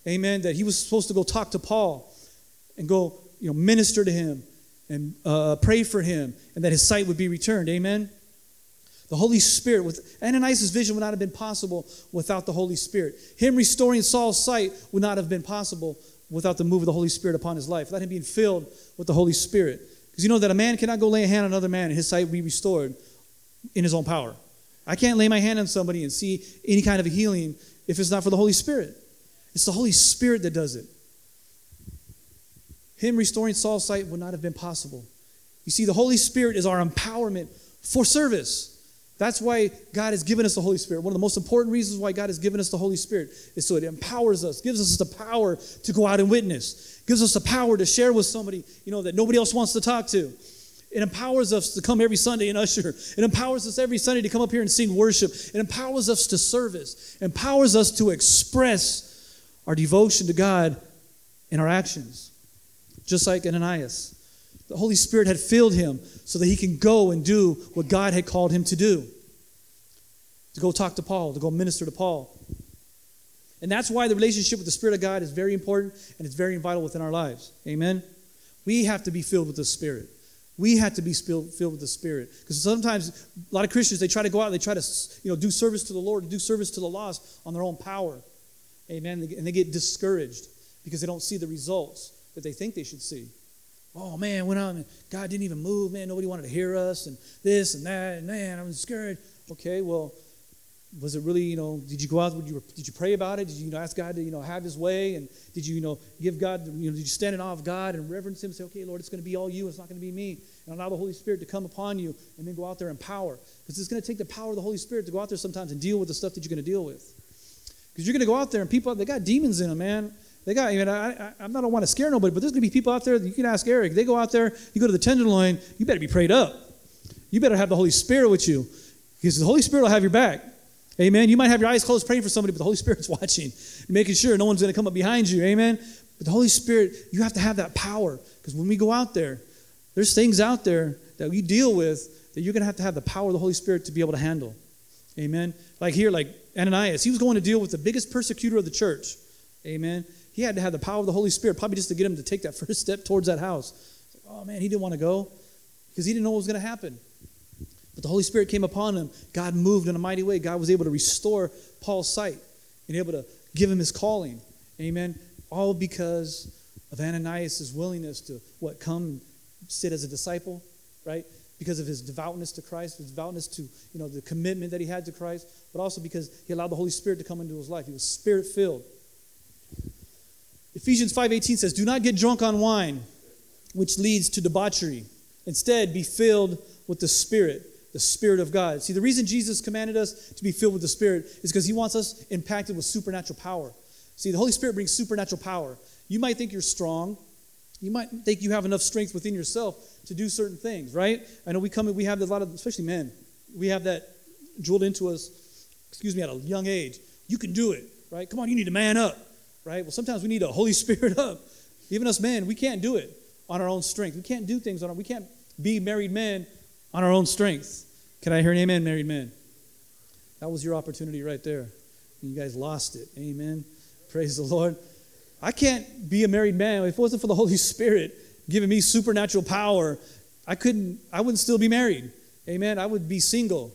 Amen. That he was supposed to go talk to Paul and go, you know, minister to him and uh, pray for him and that his sight would be returned. Amen. The Holy Spirit, with Ananias' vision would not have been possible without the Holy Spirit. Him restoring Saul's sight would not have been possible without the move of the Holy Spirit upon his life, without him being filled with the Holy Spirit. Because you know that a man cannot go lay a hand on another man and his sight be restored in his own power. I can't lay my hand on somebody and see any kind of healing if it's not for the Holy Spirit. It's the Holy Spirit that does it. Him restoring Saul's sight would not have been possible. You see, the Holy Spirit is our empowerment for service. That's why God has given us the Holy Spirit. One of the most important reasons why God has given us the Holy Spirit is so it empowers us, gives us the power to go out and witness, gives us the power to share with somebody, you know, that nobody else wants to talk to. It empowers us to come every Sunday and usher. It empowers us every Sunday to come up here and sing worship. It empowers us to service. It empowers us to express our devotion to God in our actions. Just like Ananias. The Holy Spirit had filled him so that he can go and do what God had called him to do to go talk to Paul, to go minister to Paul. And that's why the relationship with the Spirit of God is very important and it's very vital within our lives. Amen? We have to be filled with the Spirit. We have to be filled, with the Spirit. Because sometimes a lot of Christians, they try to go out, they try to you know, do service to the Lord, do service to the lost on their own power. Amen? And they get discouraged because they don't see the results that they think they should see oh man, went out and God didn't even move, man. Nobody wanted to hear us, and this and that, and man, I'm scared. Okay, well, was it really, you know, did you go out, you, did you pray about it? Did you, you know, ask God to, you know, have his way? And did you, you know, give God, you know, did you stand in awe of God and reverence him and say, okay, Lord, it's going to be all you, it's not going to be me. And allow the Holy Spirit to come upon you and then go out there in power. Because it's going to take the power of the Holy Spirit to go out there sometimes and deal with the stuff that you're going to deal with. Because you're going to go out there and people, they got demons in them, man. They got, I mean, I, I, I'm not, I don't want to scare nobody, but there's going to be people out there, that you can ask Eric, they go out there, you go to the tenderloin, you better be prayed up. You better have the Holy Spirit with you because the Holy Spirit will have your back. Amen. You might have your eyes closed praying for somebody, but the Holy Spirit's watching, making sure no one's going to come up behind you. Amen. But the Holy Spirit, you have to have that power because when we go out there, there's things out there that we deal with that you're going to have to have the power of the Holy Spirit to be able to handle. Amen. Like here, like Ananias, he was going to deal with the biggest persecutor of the church. Amen. He had to have the power of the Holy Spirit, probably just to get him to take that first step towards that house. oh man, he didn't want to go because he didn't know what was going to happen. But the Holy Spirit came upon him. God moved in a mighty way. God was able to restore Paul's sight and able to give him his calling. Amen. All because of Ananias' willingness to what come sit as a disciple, right? Because of his devoutness to Christ, his devoutness to you know the commitment that he had to Christ, but also because he allowed the Holy Spirit to come into his life. He was spirit filled. Ephesians 5:18 says, "Do not get drunk on wine, which leads to debauchery. Instead, be filled with the Spirit, the Spirit of God." See, the reason Jesus commanded us to be filled with the Spirit is because he wants us impacted with supernatural power. See, the Holy Spirit brings supernatural power. You might think you're strong. You might think you have enough strength within yourself to do certain things, right? I know we come and we have a lot of, especially men, we have that drilled into us, excuse me, at a young age. You can do it, right? Come on, you need to man up right? Well, sometimes we need a Holy Spirit up. Even us men, we can't do it on our own strength. We can't do things on our, we can't be married men on our own strength. Can I hear an amen, married men? That was your opportunity right there. And You guys lost it. Amen. Praise the Lord. I can't be a married man if it wasn't for the Holy Spirit giving me supernatural power. I couldn't, I wouldn't still be married. Amen. I would be single,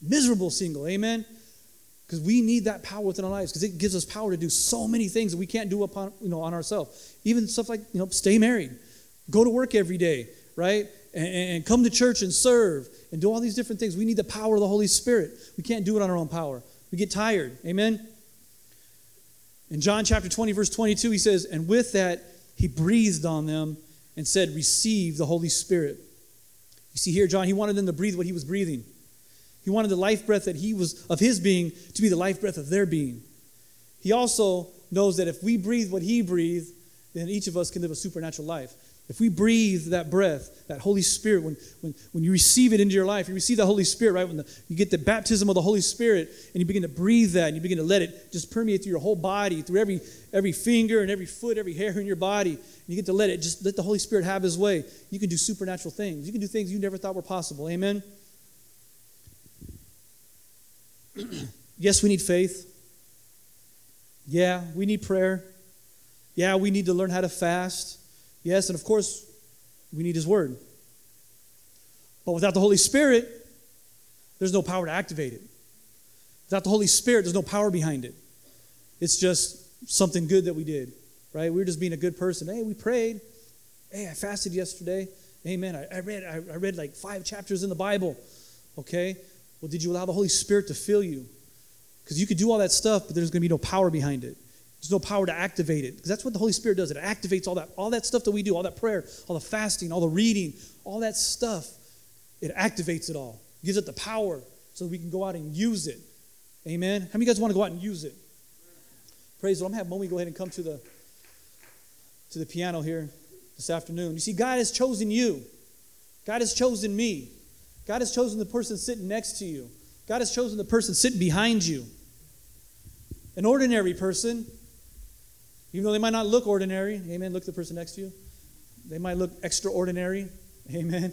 miserable single. Amen because we need that power within our lives because it gives us power to do so many things that we can't do upon you know on ourselves. Even stuff like you know stay married go to work every day right? And, and, come to church and serve and do all these different things. We need the power of the holy spirit. We can't do it on our own power. We get tired. Amen? In john chapter 20 verse 22 he says and with that he breathed on them and said receive the holy spirit you see here john he wanted them to breathe what he was breathing he wanted the life breath that he was of his being to be the life breath of their being. He also knows that if we breathe what he breathed, then each of us can live a supernatural life. If we breathe that breath, that Holy Spirit, when, when, when you receive it into your life, you receive the Holy Spirit, right? When the, you get the baptism of the Holy Spirit and you begin to breathe that and you begin to let it just permeate through your whole body, through every, every finger and every foot, every hair in your body. And you get to let it, just let the Holy Spirit have his way. You can do supernatural things. You can do things you never thought were possible. Amen? yes, we need faith. Yeah, we need prayer. Yeah, we need to learn how to fast. Yes, and of course, we need His Word. But without the Holy Spirit, there's no power to activate it. Without the Holy Spirit, there's no power behind it. It's just something good that we did, right? We were just being a good person. Hey, we prayed. Hey, I fasted yesterday. Amen. I, I read I, I read like five chapters in the Bible. Okay. Well, did you allow the Holy Spirit to fill you? Because you could do all that stuff, but there's going to be no power behind it. There's no power to activate it. Because that's what the Holy Spirit does. It activates all that, all that stuff that we do, all that prayer, all the fasting, all the reading, all that stuff. It activates it all. gives it the power so we can go out and use it. Amen. How many of you guys want to go out and use it? Praise the Lord. I'm to have Momi go ahead and come to the to the piano here this afternoon. You see, God has chosen you. God has chosen me. God has chosen the person sitting next to you. God has chosen the person sitting behind you. An ordinary person, even though they might not look ordinary, amen, look at the person next to you. They might look extraordinary, amen.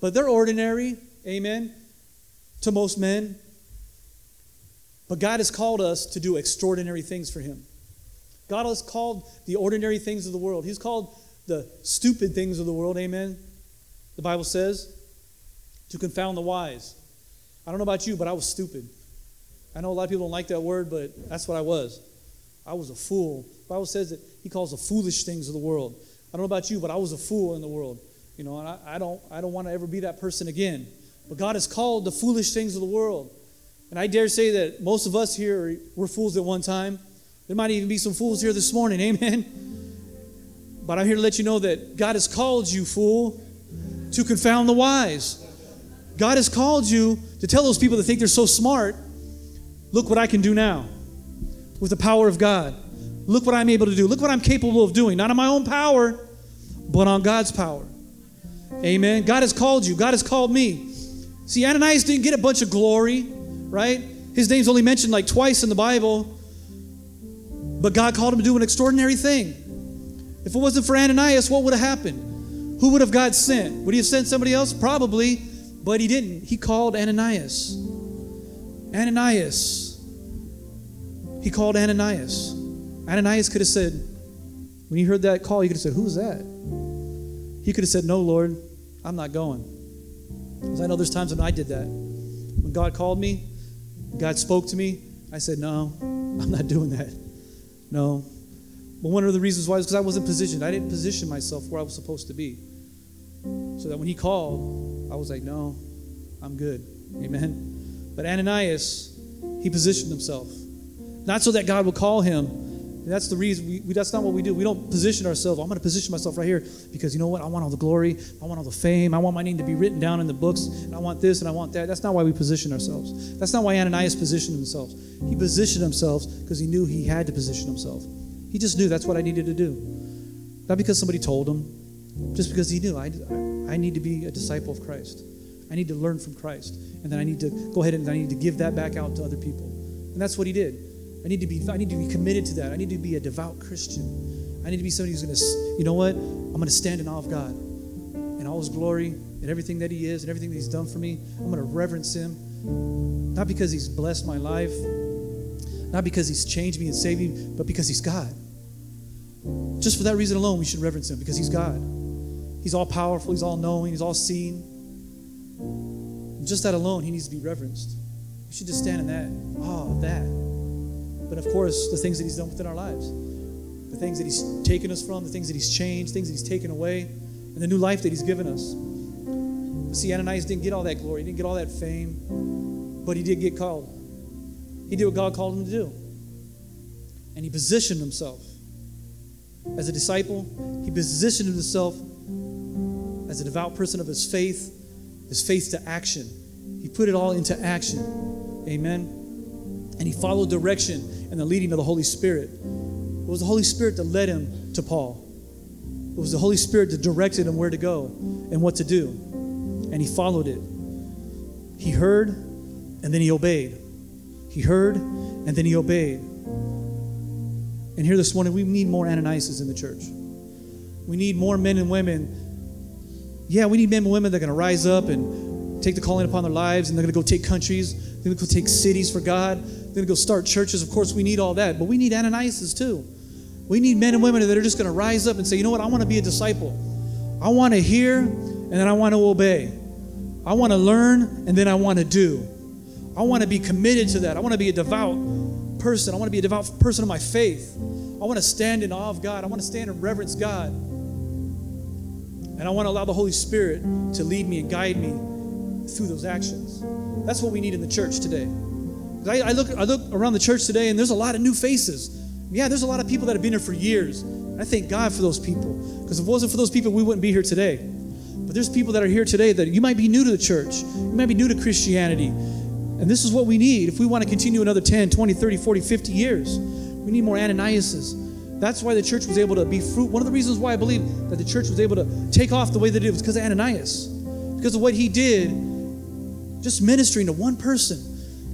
But they're ordinary, amen, to most men. But God has called us to do extraordinary things for Him. God has called the ordinary things of the world. He's called the stupid things of the world, amen. The Bible says, to confound the wise. I don't know about you, but I was stupid. I know a lot of people don't like that word, but that's what I was. I was a fool. The Bible says that He calls the foolish things of the world. I don't know about you, but I was a fool in the world. You know, and I, I don't, I don't want to ever be that person again. But God has called the foolish things of the world. And I dare say that most of us here were fools at one time. There might even be some fools here this morning. Amen. But I'm here to let you know that God has called you, fool, to confound the wise. God has called you to tell those people that think they're so smart, look what I can do now with the power of God. Look what I'm able to do. Look what I'm capable of doing. Not on my own power, but on God's power. Amen. God has called you. God has called me. See, Ananias didn't get a bunch of glory, right? His name's only mentioned like twice in the Bible. But God called him to do an extraordinary thing. If it wasn't for Ananias, what would have happened? Who would have God sent? Would he have sent somebody else? Probably, but he didn't. He called Ananias. Ananias. He called Ananias. Ananias could have said, when he heard that call, he could have said, Who's that? He could have said, No, Lord, I'm not going. Because I know there's times when I did that. When God called me, God spoke to me, I said, No, I'm not doing that. No. But one of the reasons why is because I wasn't positioned. I didn't position myself where I was supposed to be. So that when he called, I was like, no, I'm good. Amen. But Ananias, he positioned himself. Not so that God would call him. That's the reason. We, we, that's not what we do. We don't position ourselves. I'm going to position myself right here because you know what? I want all the glory. I want all the fame. I want my name to be written down in the books. And I want this and I want that. That's not why we position ourselves. That's not why Ananias positioned himself. He positioned himself because he knew he had to position himself. He just knew that's what I needed to do. Not because somebody told him, just because he knew I, I need to be a disciple of Christ. I need to learn from Christ. And then I need to go ahead and I need to give that back out to other people. And that's what he did. I need to be I need to be committed to that. I need to be a devout Christian. I need to be somebody who's going to, you know what? I'm going to stand in awe of God and all his glory and everything that he is and everything that he's done for me. I'm going to reverence him. Not because he's blessed my life, not because he's changed me and saved me, but because he's God. Just for that reason alone, we should reverence him because he's God. He's all powerful, he's all knowing, he's all seeing. Just that alone, he needs to be reverenced. We should just stand in that, of that. But of course, the things that he's done within our lives, the things that he's taken us from, the things that he's changed, things that he's taken away, and the new life that he's given us. But see, Ananias didn't get all that glory, he didn't get all that fame, but he did get called. He did what God called him to do. And he positioned himself as a disciple, he positioned himself as a devout person of his faith, his faith to action. He put it all into action. Amen. And he followed direction and the leading of the Holy Spirit. It was the Holy Spirit that led him to Paul. It was the Holy Spirit that directed him where to go and what to do. And he followed it. He heard and then he obeyed. He heard and then he obeyed. And here this morning, we need more Ananias in the church. We need more men and women. Yeah, we need men and women that are going to rise up and take the calling upon their lives and they're going to go take countries, they're going to go take cities for God, they're going to go start churches. Of course, we need all that, but we need Ananias too. We need men and women that are just going to rise up and say, you know what, I want to be a disciple. I want to hear and then I want to obey. I want to learn and then I want to do. I want to be committed to that. I want to be a devout person. I want to be a devout person of my faith. I want to stand in awe of God. I want to stand and reverence God. And I want to allow the Holy Spirit to lead me and guide me through those actions. That's what we need in the church today. I, I, look, I look around the church today and there's a lot of new faces. Yeah, there's a lot of people that have been here for years. I thank God for those people. Because if it wasn't for those people, we wouldn't be here today. But there's people that are here today that you might be new to the church, you might be new to Christianity. And this is what we need if we want to continue another 10, 20, 30, 40, 50 years. We need more Ananiases. That's why the church was able to be fruit. One of the reasons why I believe that the church was able to take off the way it did was because of Ananias. Because of what he did, just ministering to one person.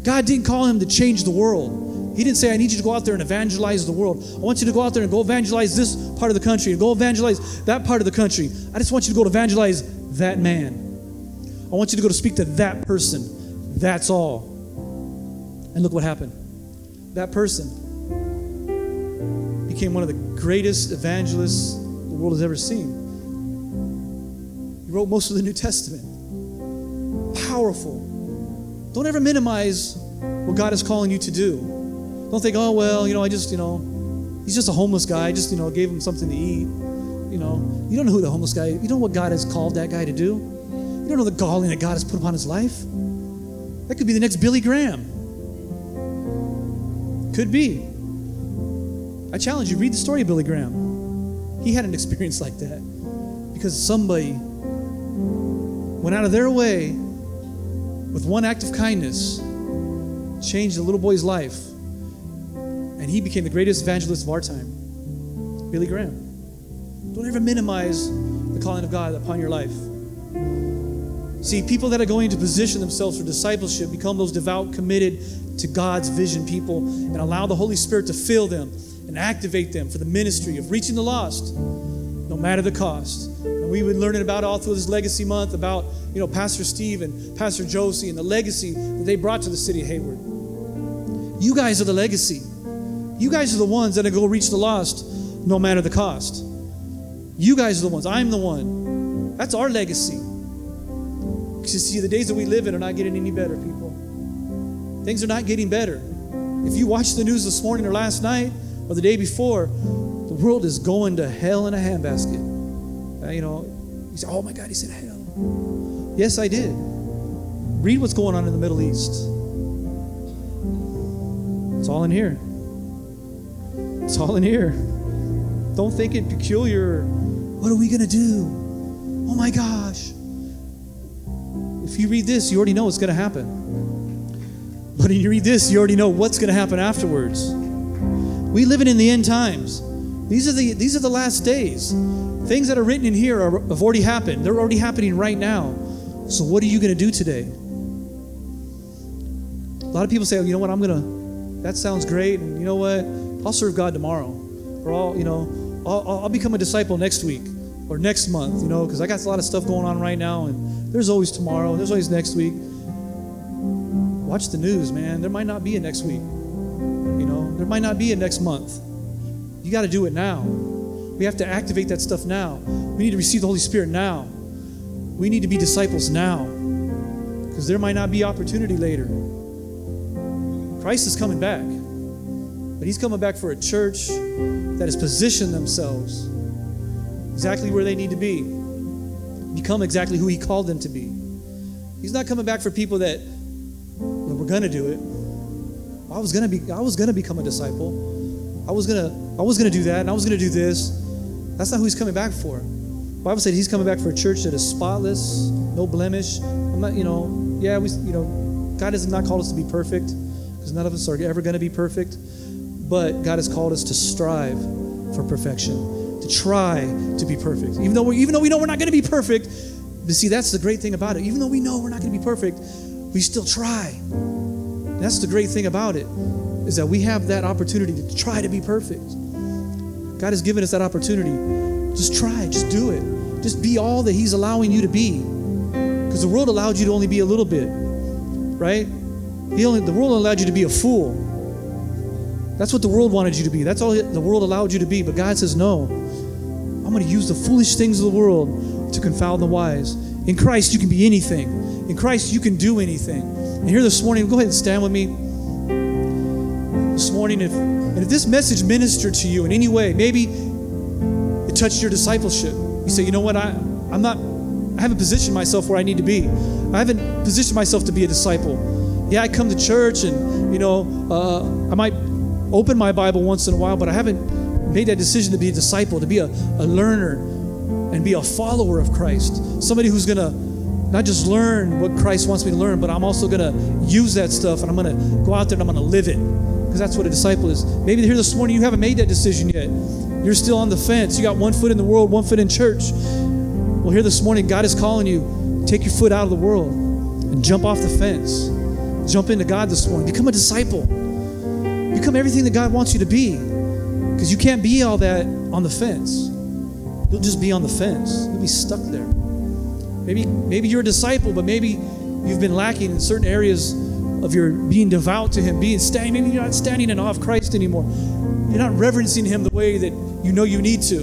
God didn't call him to change the world. He didn't say, I need you to go out there and evangelize the world. I want you to go out there and go evangelize this part of the country and go evangelize that part of the country. I just want you to go to evangelize that man. I want you to go to speak to that person. That's all. And look what happened. That person became one of the greatest evangelists the world has ever seen. He wrote most of the New Testament. Powerful. Don't ever minimize what God is calling you to do. Don't think, oh, well, you know, I just, you know, he's just a homeless guy. I just, you know, gave him something to eat. You know, you don't know who the homeless guy is. You know what God has called that guy to do. You don't know the calling that God has put upon his life. That could be the next Billy Graham. Could be. I challenge you, read the story of Billy Graham. He had an experience like that because somebody went out of their way with one act of kindness, changed a little boy's life, and he became the greatest evangelist of our time. Billy Graham. Don't ever minimize the calling of God upon your life. See, people that are going to position themselves for discipleship become those devout, committed to God's vision people and allow the Holy Spirit to fill them and activate them for the ministry of reaching the lost, no matter the cost. And we've been learning about all through this legacy month about, you know, Pastor Steve and Pastor Josie and the legacy that they brought to the city of Hayward. You guys are the legacy. You guys are the ones that are going to reach the lost no matter the cost. You guys are the ones. I'm the one. That's our legacy. Because you see, the days that we live in are not getting any better, people. Things are not getting better. If you watched the news this morning or last night or the day before, the world is going to hell in a handbasket. Uh, you know, you say, oh my God, he said hell. Yes, I did. Read what's going on in the Middle East. It's all in here. It's all in here. Don't think it peculiar. What are we going to do? Oh my gosh. If you read this, you already know what's going to happen. But if you read this, you already know what's going to happen afterwards. We living in the end times. These are the these are the last days. Things that are written in here are, have already happened. They're already happening right now. So what are you going to do today? A lot of people say, oh, you know what, I'm going to, that sounds great. And you know what, I'll serve God tomorrow. Or I'll, you know, I'll, I'll become a disciple next week or next month, you know, because I got a lot of stuff going on right now. And there's always tomorrow, and there's always next week. Watch the news, man. There might not be a next week. You know, there might not be a next month. You got to do it now. We have to activate that stuff now. We need to receive the Holy Spirit now. We need to be disciples now because there might not be opportunity later. Christ is coming back, but He's coming back for a church that has positioned themselves exactly where they need to be, become exactly who He called them to be. He's not coming back for people that well, we're going to do it. I was to be I was to become a disciple. I was to I was to do that and I was to do this. That's not who he's coming back for. Bible said he's coming back for a church that is spotless, no blemish. I'm not, you know, yeah, we you know, God has not called us to be perfect because none of us are ever to be perfect. But God has called us to strive for perfection, to try to be perfect. Even though we even though we know we're not to be perfect, but see that's the great thing about it. Even though we know we're not to be perfect, we still try. And that's the great thing about it is that we have that opportunity to try to be perfect. God has given us that opportunity. Just try, just do it. Just be all that He's allowing you to be. Because the world allowed you to only be a little bit, right? Only, the world allowed you to be a fool. That's what the world wanted you to be. That's all the world allowed you to be. But God says, no. I'm going to use the foolish things of the world to confound the wise. In Christ, you can be anything. In Christ, you can do anything. And here this morning, go ahead and stand with me. This morning, if and if this message ministered to you in any way, maybe it touched your discipleship. You say, you know what, I, I'm not, I haven't positioned myself where I need to be. I haven't positioned myself to be a disciple. Yeah, I come to church and, you know, uh, I might open my Bible once in a while, but I haven't made that decision to be a disciple, to be a, a learner, and be a follower of Christ. Somebody who's going to not just learn what Christ wants me to learn, but I'm also going to use that stuff and I'm going to go out there and I'm going to live it. Because that's what a disciple is. Maybe here this morning you haven't made that decision yet. You're still on the fence. You got one foot in the world, one foot in church. Well, here this morning, God is calling you take your foot out of the world and jump off the fence. Jump into God this morning. Become a disciple. Become everything that God wants you to be. Because you can't be all that on the fence. You'll just be on the fence. You'll be stuck there. Maybe, maybe you're a disciple, but maybe you've been lacking in certain areas of your being devout to Him, being standing. Maybe you're not standing in awe of Christ anymore. You're not reverencing Him the way that you know you need to.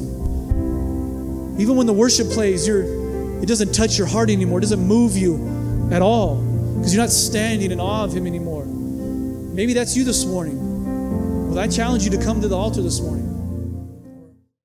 Even when the worship plays, you're, it doesn't touch your heart anymore. It doesn't move you at all because you're not standing in awe of Him anymore. Maybe that's you this morning. Well, I challenge you to come to the altar this morning.